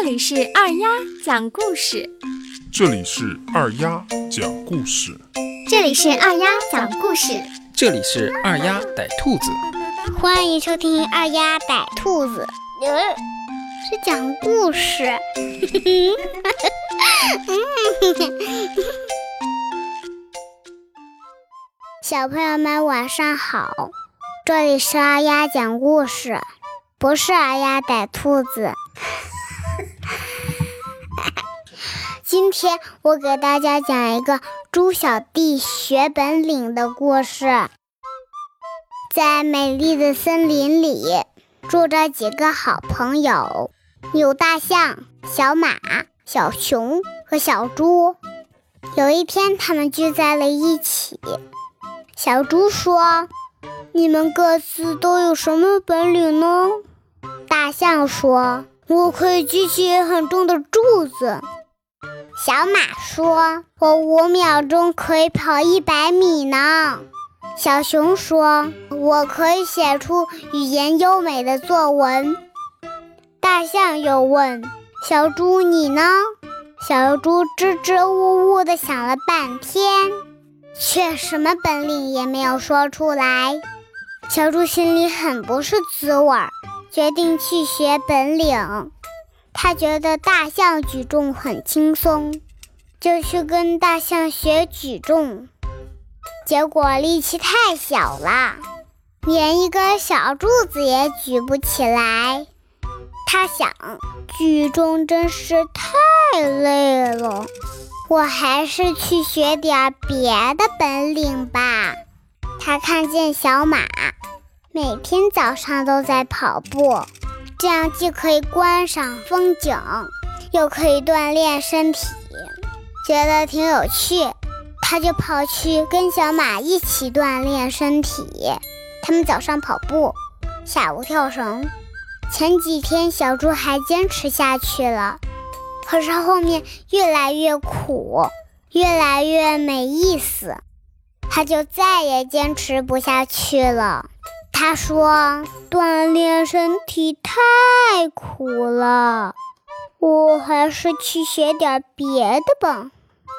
这里是二丫讲故事，这里是二丫讲故事，这里是二丫讲故事，这里是二丫逮兔子，欢迎收听二丫逮兔子，是讲故事。小朋友们晚上好，这里是二丫讲故事，不是二丫逮兔子。今天我给大家讲一个猪小弟学本领的故事。在美丽的森林里，住着几个好朋友，有大象、小马、小熊和小猪。有一天，他们聚在了一起。小猪说：“你们各自都有什么本领呢？”大象说：“我可以举起很重的柱子。”小马说：“我五秒钟可以跑一百米呢。”小熊说：“我可以写出语言优美的作文。”大象又问：“小猪你呢？”小猪支支吾吾的想了半天，却什么本领也没有说出来。小猪心里很不是滋味儿，决定去学本领。他觉得大象举重很轻松，就去跟大象学举重。结果力气太小了，连一根小柱子也举不起来。他想，举重真是太累了，我还是去学点别的本领吧。他看见小马，每天早上都在跑步。这样既可以观赏风景，又可以锻炼身体，觉得挺有趣。他就跑去跟小马一起锻炼身体。他们早上跑步，下午跳绳。前几天小猪还坚持下去了，可是后面越来越苦，越来越没意思，他就再也坚持不下去了。他说：“锻炼身体太苦了，我还是去学点别的吧。”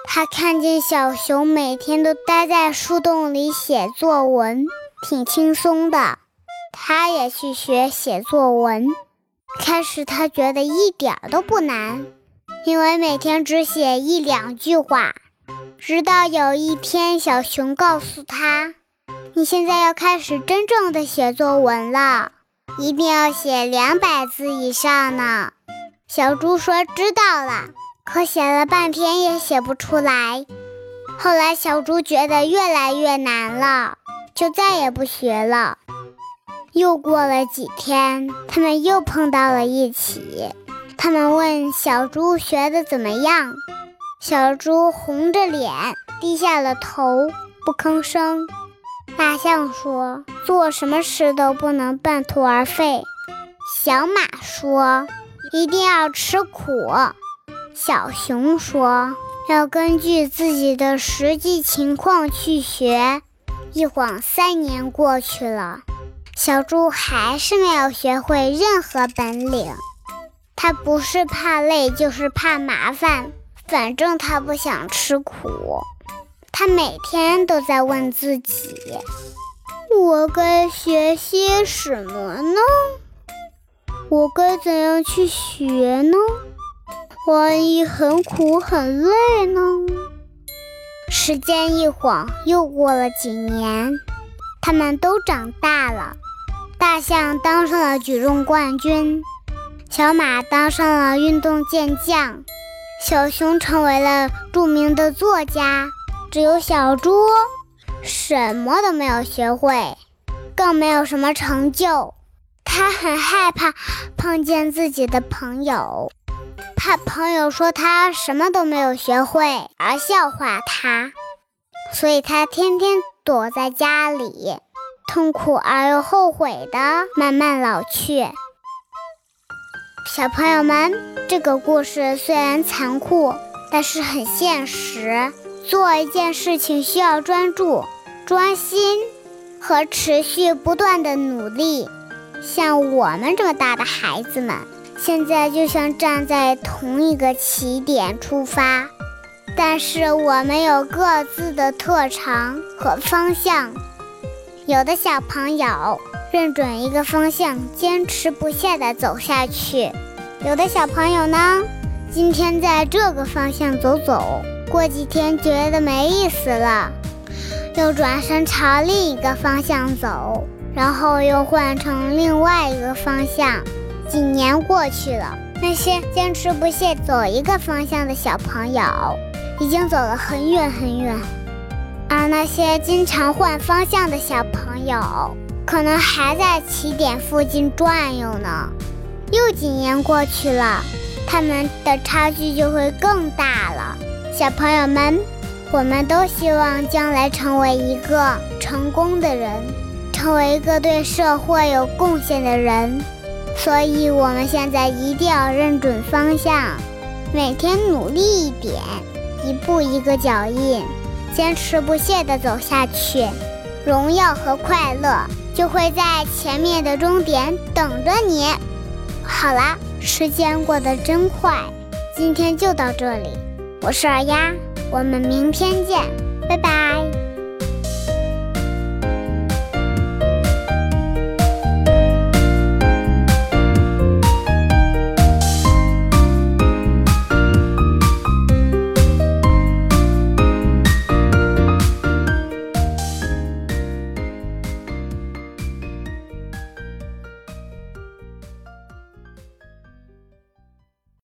他看见小熊每天都待在树洞里写作文，挺轻松的。他也去学写作文。开始他觉得一点都不难，因为每天只写一两句话。直到有一天，小熊告诉他。你现在要开始真正的写作文了，一定要写两百字以上呢。小猪说：“知道了。”可写了半天也写不出来。后来小猪觉得越来越难了，就再也不学了。又过了几天，他们又碰到了一起。他们问小猪学的怎么样，小猪红着脸，低下了头，不吭声。大象说：“做什么事都不能半途而废。”小马说：“一定要吃苦。”小熊说：“要根据自己的实际情况去学。”一晃三年过去了，小猪还是没有学会任何本领。他不是怕累，就是怕麻烦，反正他不想吃苦。他每天都在问自己：“我该学些什么呢？我该怎样去学呢？万一很苦很累呢？”时间一晃又过了几年，他们都长大了。大象当上了举重冠军，小马当上了运动健将，小熊成为了著名的作家。只有小猪什么都没有学会，更没有什么成就。他很害怕碰见自己的朋友，怕朋友说他什么都没有学会而笑话他，所以他天天躲在家里，痛苦而又后悔的慢慢老去。小朋友们，这个故事虽然残酷，但是很现实。做一件事情需要专注、专心和持续不断的努力。像我们这么大的孩子们，现在就像站在同一个起点出发，但是我们有各自的特长和方向。有的小朋友认准一个方向，坚持不懈地走下去；有的小朋友呢，今天在这个方向走走，过几天觉得没意思了，又转身朝另一个方向走，然后又换成另外一个方向。几年过去了，那些坚持不懈走一个方向的小朋友，已经走了很远很远。而那些经常换方向的小朋友，可能还在起点附近转悠呢。又几年过去了，他们的差距就会更大了。小朋友们，我们都希望将来成为一个成功的人，成为一个对社会有贡献的人。所以，我们现在一定要认准方向，每天努力一点，一步一个脚印。坚持不懈地走下去，荣耀和快乐就会在前面的终点等着你。好啦，时间过得真快，今天就到这里。我是二丫，我们明天见，拜拜。